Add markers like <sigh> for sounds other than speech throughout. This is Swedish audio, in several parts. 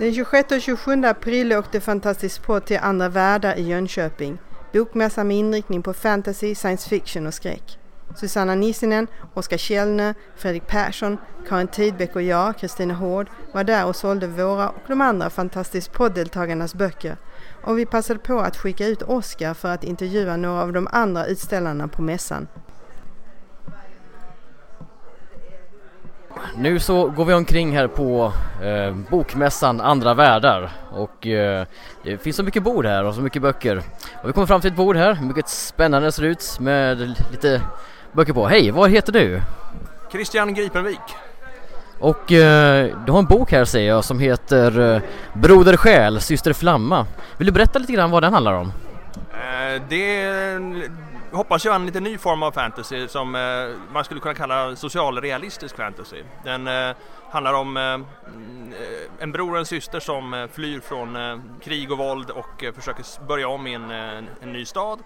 Den 26 och 27 april åkte Fantastisk podd till Andra världar i Jönköping. Bokmässa med inriktning på fantasy, science fiction och skräck. Susanna Nissinen, Oskar Källner, Fredrik Persson, Karin Tidbeck och jag, Kristina Hård, var där och sålde våra och de andra Fantastisk podd-deltagarnas böcker. Och vi passade på att skicka ut Oskar för att intervjua några av de andra utställarna på mässan. Nu så går vi omkring här på eh, bokmässan Andra Världar och eh, det finns så mycket bord här och så mycket böcker. Och vi kommer fram till ett bord här, mycket spännande det ser ut med lite böcker på. Hej, vad heter du? Christian Gripenvik. Och eh, du har en bok här säger jag som heter eh, Broder Själ, Syster Flamma. Vill du berätta lite grann vad den handlar om? Eh, det hoppas jag en lite ny form av fantasy som eh, man skulle kunna kalla socialrealistisk fantasy. Den eh, handlar om eh, mm, eh en bror och en syster som eh, flyr från eh, krig och våld och eh, försöker börja om i en, eh, en, en ny stad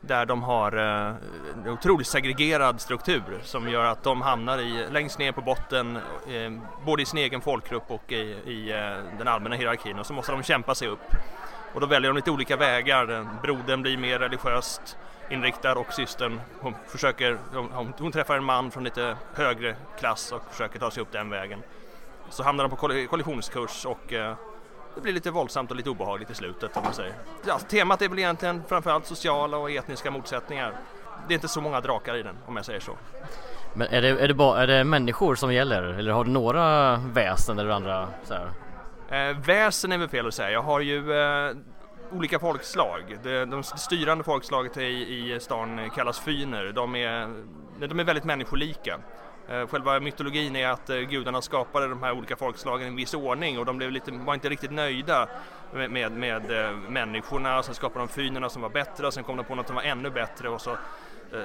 där de har eh, en otroligt segregerad struktur som gör att de hamnar i, längst ner på botten både i sin egen folkgrupp och i, i den allmänna hierarkin och så måste de kämpa sig upp. Och då väljer de lite olika vägar. Brodern blir mer religiöst inriktad och systern hon, försöker, hon, hon, träffar en man från lite högre klass och försöker ta sig upp den vägen. Så hamnar de på kollisionskurs och eh, det blir lite våldsamt och lite obehagligt i slutet om man säger. Ja, temat är väl egentligen framförallt sociala och etniska motsättningar. Det är inte så många drakar i den om jag säger så. Men är det, är det, bara, är det människor som gäller eller har du några väsen eller andra så här? Eh, väsen är väl fel att säga. Jag har ju eh, olika folkslag. Det, de styrande folkslaget i, i stan kallas fyner. De är, de är väldigt människolika. Eh, själva mytologin är att eh, gudarna skapade de här olika folkslagen i en viss ordning och de blev lite, var inte riktigt nöjda med, med, med eh, människorna. Sen skapade de fynerna som var bättre och sen kom de på något som var ännu bättre och så,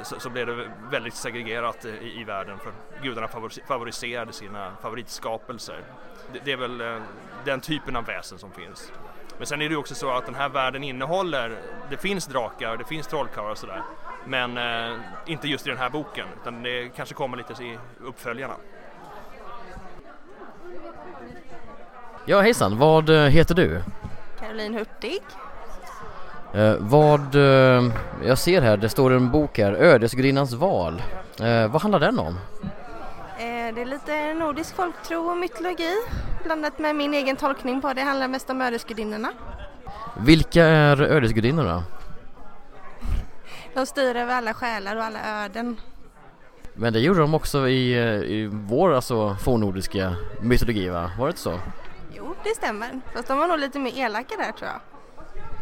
så, så blev det väldigt segregerat i, i världen för gudarna favoriserade sina favoritskapelser. Det, det är väl den typen av väsen som finns. Men sen är det ju också så att den här världen innehåller, det finns drakar, det finns trollkarlar och sådär. Men eh, inte just i den här boken, utan det kanske kommer lite i uppföljarna. Ja hejsan, vad eh, heter du? Caroline Hurtig. Eh, vad, eh, jag ser här, det står en bok här, Ödesgudinnans val. Eh, vad handlar den om? Eh, det är lite nordisk folktro och mytologi blandat med min egen tolkning på det. Handlar mest om ödesgudinnorna. Vilka är ödesgudinnorna? De styr över alla själar och alla öden. Men det gjorde de också i, eh, i vår alltså fornnordiska mytologi va? Var det inte så? Jo, det stämmer. Fast de var nog lite mer elaka där tror jag.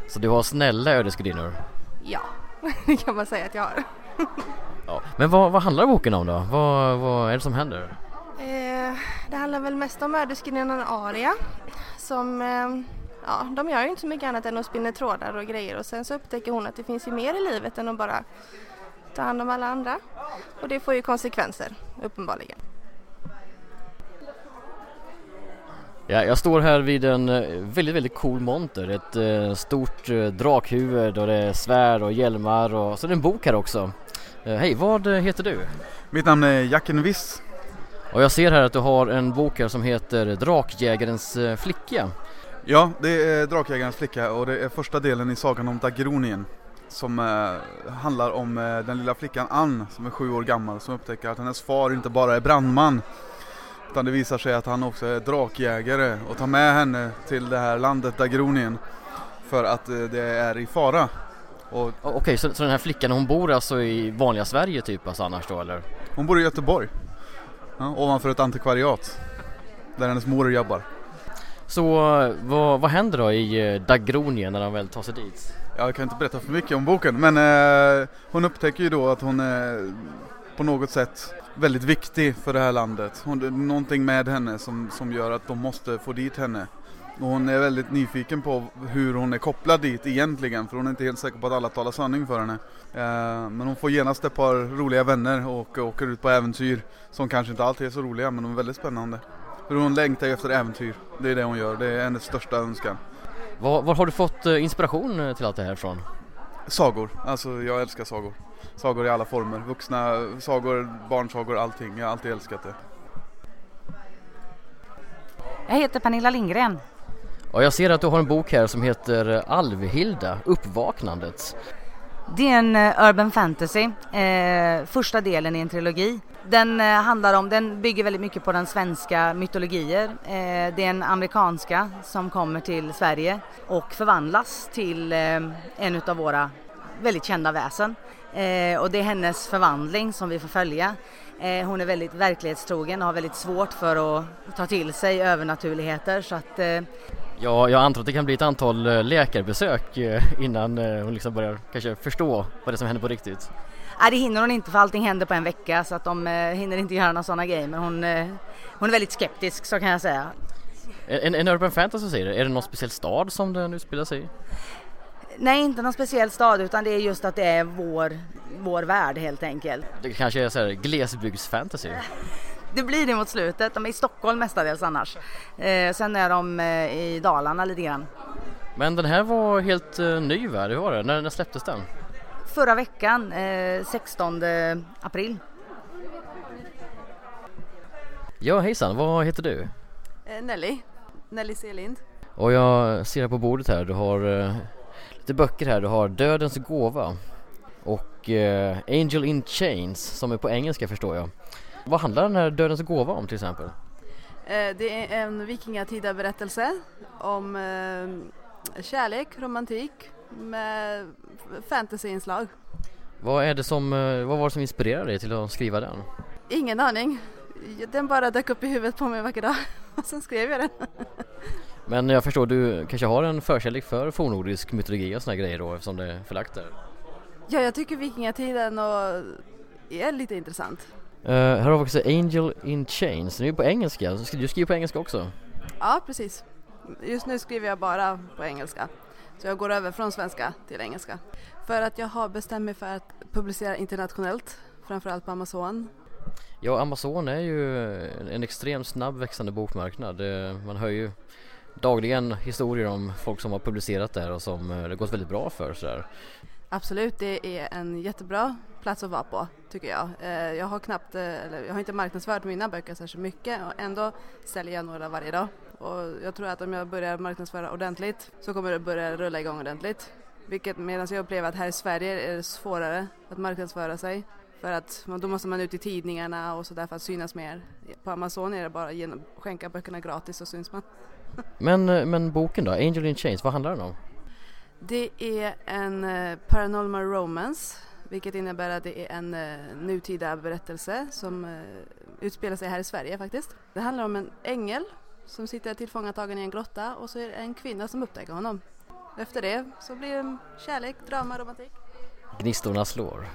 Så du har snälla ödesgudinnor? Ja, <laughs> det kan man säga att jag har. <laughs> Ja. Men vad, vad handlar boken om då? Vad, vad är det som händer? Eh, det handlar väl mest om ödesgudinnan Aria som eh, ja, de gör ju inte så mycket annat än att spinna trådar och grejer och sen så upptäcker hon att det finns ju mer i livet än att bara ta hand om alla andra och det får ju konsekvenser uppenbarligen. Ja, jag står här vid en eh, väldigt, väldigt cool monter. Ett eh, stort eh, drakhuvud och det är svärd och hjälmar och så är det en bok här också. Eh, hej, vad heter du? Mitt namn är Jacken Viss. Och jag ser här att du har en bok här som heter Drakjägarens eh, flicka. Ja, det är Drakjägarens flicka och det är första delen i sagan om Dagronien som eh, handlar om eh, den lilla flickan Ann som är sju år gammal som upptäcker att hennes far inte bara är brandman utan det visar sig att han också är drakjägare och tar med henne till det här landet Dagronien för att eh, det är i fara. Okej, okay, så, så, den här flickan hon bor alltså i vanliga Sverige typ alltså annars då eller? Hon bor i Göteborg, ja, ovanför ett antikvariat där hennes mor jobbar. Så vad, vad händer då i eh, Dagronien när de väl tar sig dit? Jag kan inte berätta för mycket om boken men eh, hon upptäcker ju då att hon är på något sätt väldigt viktig för det här landet. Hon, någonting med henne som, som gör att de måste få dit henne. Och hon är väldigt nyfiken på hur hon är kopplad dit egentligen för hon är inte helt säker på att alla talar sanning för henne. Eh, men hon får genast ett par roliga vänner och åker ut på äventyr som kanske inte alltid är så roliga men de är väldigt spännande. För hon längtar efter äventyr, det är det hon gör, det är hennes största önskan. Var, var har du fått eh, inspiration eh, till allt det här ifrån? Sagor, alltså jag älskar sagor. Sagor i alla former, vuxna sagor, barnsagor, allting. Jag har alltid älskat det. Jag heter Pernilla Lindgren. Och jag ser att du har en bok här som heter eh, Alvhilda, Uppvaknandet. Det är en eh, urban fantasy, eh, första delen i en trilogi. Den eh, handlar om, den bygger väldigt mycket på den svenska mytologier. Eh, det är en amerikanska som kommer till Sverige och förvandlas till eh, en av våra väldigt kända väsen. Eh, och det är hennes förvandling som vi får följa. Eh, hon är väldigt verklighetstrogen och har väldigt svårt för att ta till sig övernaturligheter så att eh, Ja, jag antar att det kan bli ett antal eh, läkarbesök eh, innan eh, hon liksom börjar kanske förstå vad det är som händer på riktigt. Nej, det hinner hon inte för allting händer på en vecka så att de hinner inte göra några sådana grejer men hon, hon är väldigt skeptisk så kan jag säga. En, en Urban Fantasy säger är det någon speciell stad som den utspelar sig i? Nej, inte någon speciell stad utan det är just att det är vår, vår värld helt enkelt. Det kanske är så här glesbygdsfantasy? Det blir det mot slutet. De är i Stockholm mestadels annars. Eh, sen är de eh, i Dalarna lite grann. Men den här var helt eh, ny va? Hur var det? När, när släpptes den? Förra veckan, eh, 16 april. Ja hejsan, vad heter du? Eh, Nelly, Nelly Selind. Och jag ser här på bordet här, du har eh, lite böcker här. Du har Dödens gåva och eh, Angel in Chains som är på engelska förstår jag. Vad handlar den här Dödens gåva om till exempel? Eh, det är en vikingatidaberättelse om eh, kärlek, romantik med fantasyinslag. Vad, är det som, eh, vad var det som inspirerade dig till att skriva den? Ingen aning. Den bara dök upp i huvudet på mig vacker dag <laughs> och sen skrev jag den. Men jag förstår, du kanske har en förkärlek för fornnordisk mytologi och såna grejer då eftersom det är förlagt där? Ja, jag tycker vikingatiden och är lite intressant. Uh, här har vi också Angel in Chains, den är ju på engelska, du skriver på engelska också? Ja, precis. Just nu skriver jag bara på engelska. Så jag går över från svenska till engelska. För att jag har bestämt mig för att publicera internationellt, framförallt på Amazon. Ja, Amazon är ju en extremt snabb växande bokmarknad. Man hör ju dagligen historier om folk som har publicerat där och som eh, det gått väldigt bra för sådär. Absolut, det är en jättebra plats att vara på tycker jag. Eh, jag har knappt, eh, eller jag har inte marknadsfört mina böcker särskilt mycket och ändå säljer jag några varje dag. Och jag tror att om jag börjar marknadsföra ordentligt så kommer det börja rulla igång ordentligt. Vilket medan jag upplever att här i Sverige är det svårare att marknadsföra sig. För att då måste man ut i tidningarna och sådär för att synas mer. På Amazon är det bara att skänka böckerna gratis så syns man. <laughs> Men, eh, men boken då, Angel in Chains, vad handlar den om? Det är en uh, paranormal romance vilket innebär att det är en uh, nutida berättelse som uh, utspelar sig här i Sverige faktiskt. Det handlar om en ängel som sitter tillfångatagen i en grotta och så är det en kvinna som upptäcker honom. Efter det så blir det kärlek, drama, romantik. Gnistorna slår.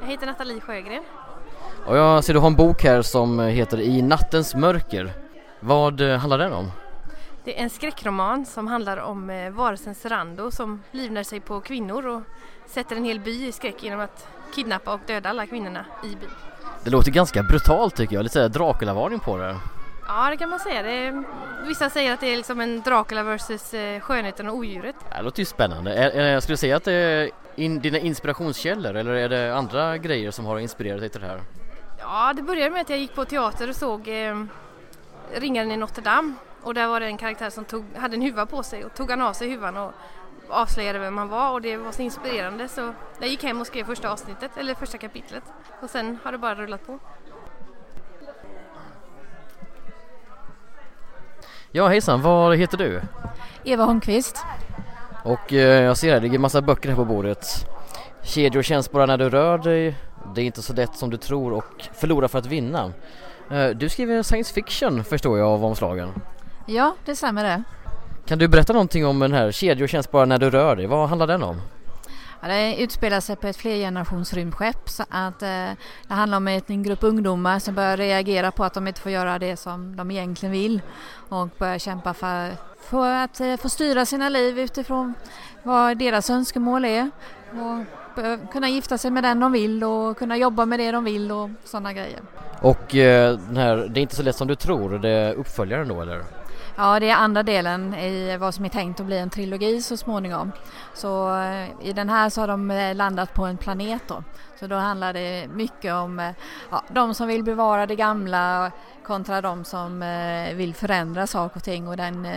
Jag heter Nathalie Sjögren och jag ser du har en bok här som heter I nattens mörker. Vad eh, handlar den om? Det är en skräckroman som handlar om eh, varelsen Serando som livnär sig på kvinnor och sätter en hel by i skräck genom att kidnappa och döda alla kvinnorna i byn. Det låter ganska brutalt tycker jag, lite Dracula-varning på det. Ja det kan man säga. Är, vissa säger att det är liksom en Dracula vs eh, skönheten och odjuret. Det låter ju spännande. Jag skulle säga att det är in, dina inspirationskällor eller är det andra grejer som har inspirerat dig till det här? Ja, det började med att jag gick på teater och såg eh, Ringaren i Notre Dame och där var det en karaktär som tog, hade en huva på sig och tog han av sig huvan och avslöjade vem han var och det var så inspirerande så jag gick hem och skrev första avsnittet, eller första kapitlet och sen har det bara rullat på. Ja hejsan, vad heter du? Eva Holmqvist. Och eh, jag ser här, det ligger massa böcker här på bordet. Kedjor känns bara när du rör dig, det är inte så lätt som du tror och förlora för att vinna. Eh, du skriver science fiction förstår jag av omslagen. Ja, det stämmer det. Kan du berätta någonting om den här kedjor känns bara när du rör dig, vad handlar den om? Ja, det utspelar sig på ett flergenerationsrymdskepp så att eh, det handlar om en grupp ungdomar som börjar reagera på att de inte får göra det som de egentligen vill och börjar kämpa för, för att eh, få styra sina liv utifrån vad deras önskemål är och kunna gifta sig med den de vill och kunna jobba med det de vill och sådana grejer. Och eh, den här, det är inte så lätt som du tror, det är uppföljaren då eller? Ja, det är andra delen i vad som är tänkt att bli en trilogi så småningom. Så eh, i den här så har de eh, landat på en planet då. Så då handlar det mycket om eh, ja, de som vill bevara det gamla kontra de som vill förändra saker och ting och den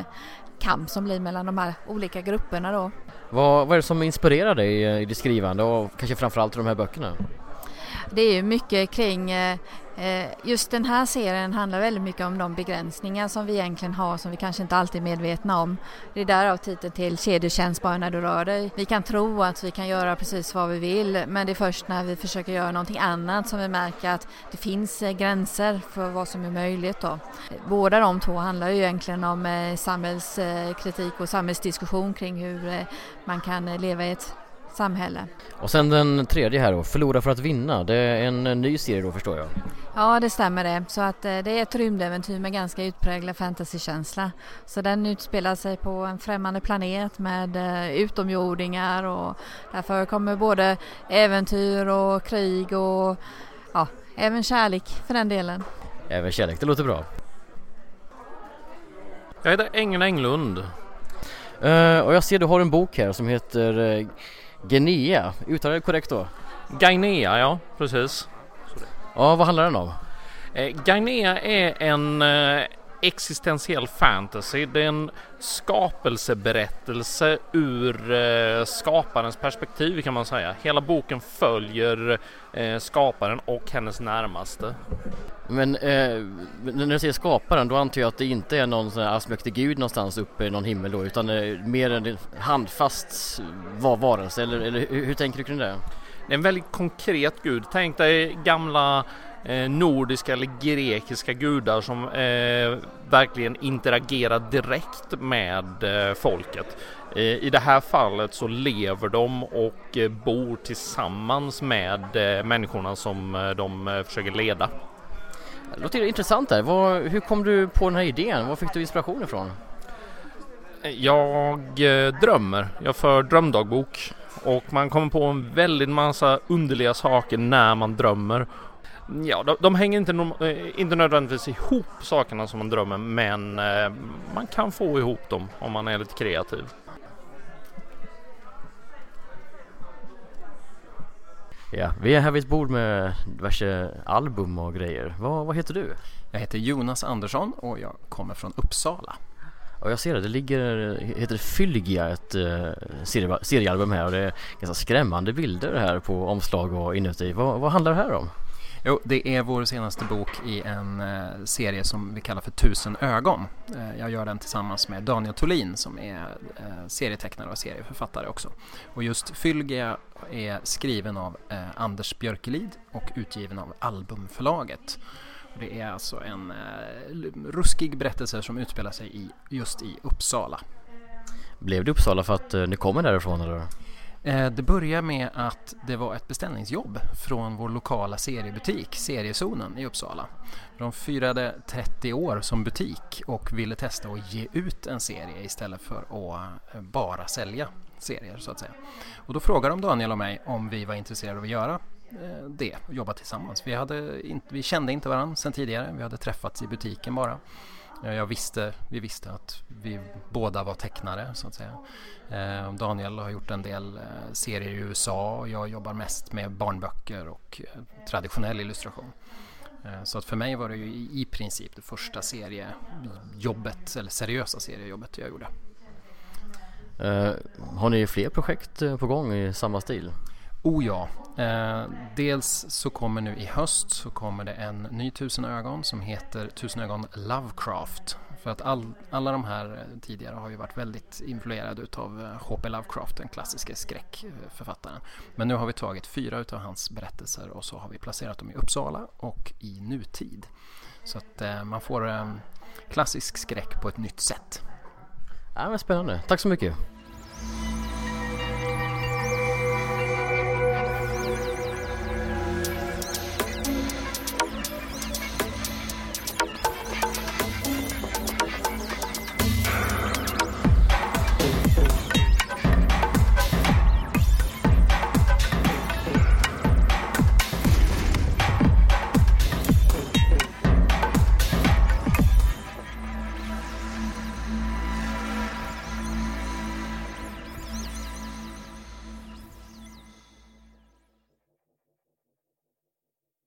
kamp som blir mellan de här olika grupperna då. Vad, vad är det som inspirerar dig i ditt skrivande och kanske framförallt i de här böckerna? Det är ju mycket kring Eh, just den här serien handlar väldigt mycket om de begränsningar som vi egentligen har som vi kanske inte alltid är medvetna om. Det är därav titeln till Kedjetjänst bara när du rör dig. Vi kan tro att vi kan göra precis vad vi vill men det är först när vi försöker göra någonting annat som vi märker att det finns eh, gränser för vad som är möjligt. Då. Båda de två handlar ju egentligen om eh, samhällskritik och samhällsdiskussion kring hur man kan leva i ett samhälle. Och sen den tredje här då, Förlora för att vinna. Det är en ny serie då förstår jag. Ja det stämmer det. Så att eh, det är ett rymdäventyr med ganska utpräglad fantasykänsla. Så den utspelar sig på en främmande planet med eh, utomjordingar och där förekommer både äventyr och krig och ja, även kärlek för den delen. Även kärlek, det låter bra. Jag heter Engen Englund. Uh, och jag ser du har en bok här som heter uh, Genea, uttalar jag det korrekt då? Gainea, ja precis. Ja, vad handlar den om? Eh, Gainea är en eh, existentiell fantasy. Det är en skapelseberättelse ur eh, skaparens perspektiv kan man säga. Hela boken följer eh, skaparen och hennes närmaste. Men eh, när du säger skaparen då antar jag att det inte är någon sån här allsmäktig gud någonstans uppe i någon himmel då utan eh, mer en handfast var varelse eller, eller hur, hur tänker du kring det? Det är en väldigt konkret gud. Tänk dig gamla nordiska eller grekiska gudar som eh, verkligen interagerar direkt med eh, folket. Eh, I det här fallet så lever de och eh, bor tillsammans med eh, människorna som de försöker leda. Det låter intressant där. Var, hur kom du på den här idén? Var fick du inspiration ifrån? Jag drömmer. Jag för drömdagbok och man kommer på en väldigt massa underliga saker när man drömmer. Ja, de, de hänger inte, eh, inte nödvändigtvis ihop sakerna som man drömmer men eh, man kan få ihop dem om man är lite kreativ. Ja, vi är här vid ett bord med diverse album och grejer. Vad, vad heter du? Jag heter Jonas Andersson och jag kommer från Uppsala. Och jag ser det, det ligger, heter Fylgia, ett uh, serie, seriealbum här och det är ganska skrämmande bilder här på omslag och inuti. Vad, vad handlar det här om? Jo, det är vår senaste bok i en eh, serie som vi kallar för Tusen ögon. Eh, jag gör den tillsammans med Daniel Tolin som är eh, serietecknare och serieförfattare också. Och just Fylgia är skriven av Anders Björkelid och utgiven av Albumförlaget. Det är alltså en eh, ruskig berättelse som utspelar sig i, just i Uppsala. Blev det Uppsala för att eh, ni kommer därifrån eller? Eh, det börjar med att det var ett beställningsjobb från vår lokala seriebutik, Seriezonen i Uppsala. De firade 30 år som butik och ville testa att ge ut en serie istället för att eh, bara sälja serier så att säga. Och då frågade de Daniel och mig om vi var intresserade av att göra eh, det och jobba tillsammans. Vi, hade inte, vi kände inte varandra sedan tidigare. Vi hade träffats i butiken bara. Jag visste, vi visste att vi båda var tecknare så att säga. Eh, Daniel har gjort en del eh, serier i USA och jag jobbar mest med barnböcker och eh, traditionell illustration. Så att för mig var det ju i princip det första seriejobbet, eller seriösa seriejobbet jag gjorde. har ni fler projekt på gång i samma stil? Oh ja. Eh, dels så kommer nu i höst så kommer det en ny Tusen ögon som heter Tusen ögon Lovecraft. För att all, alla de här eh, tidigare har ju varit väldigt influerade utav eh, H.P. Lovecraft, den klassiska skräckförfattaren. Men nu har vi tagit fyra utav hans berättelser och så har vi placerat dem i Uppsala och i nutid. Så att eh, man får eh, klassisk skräck på ett nytt sätt. Ja, men spännande. Tack så mycket.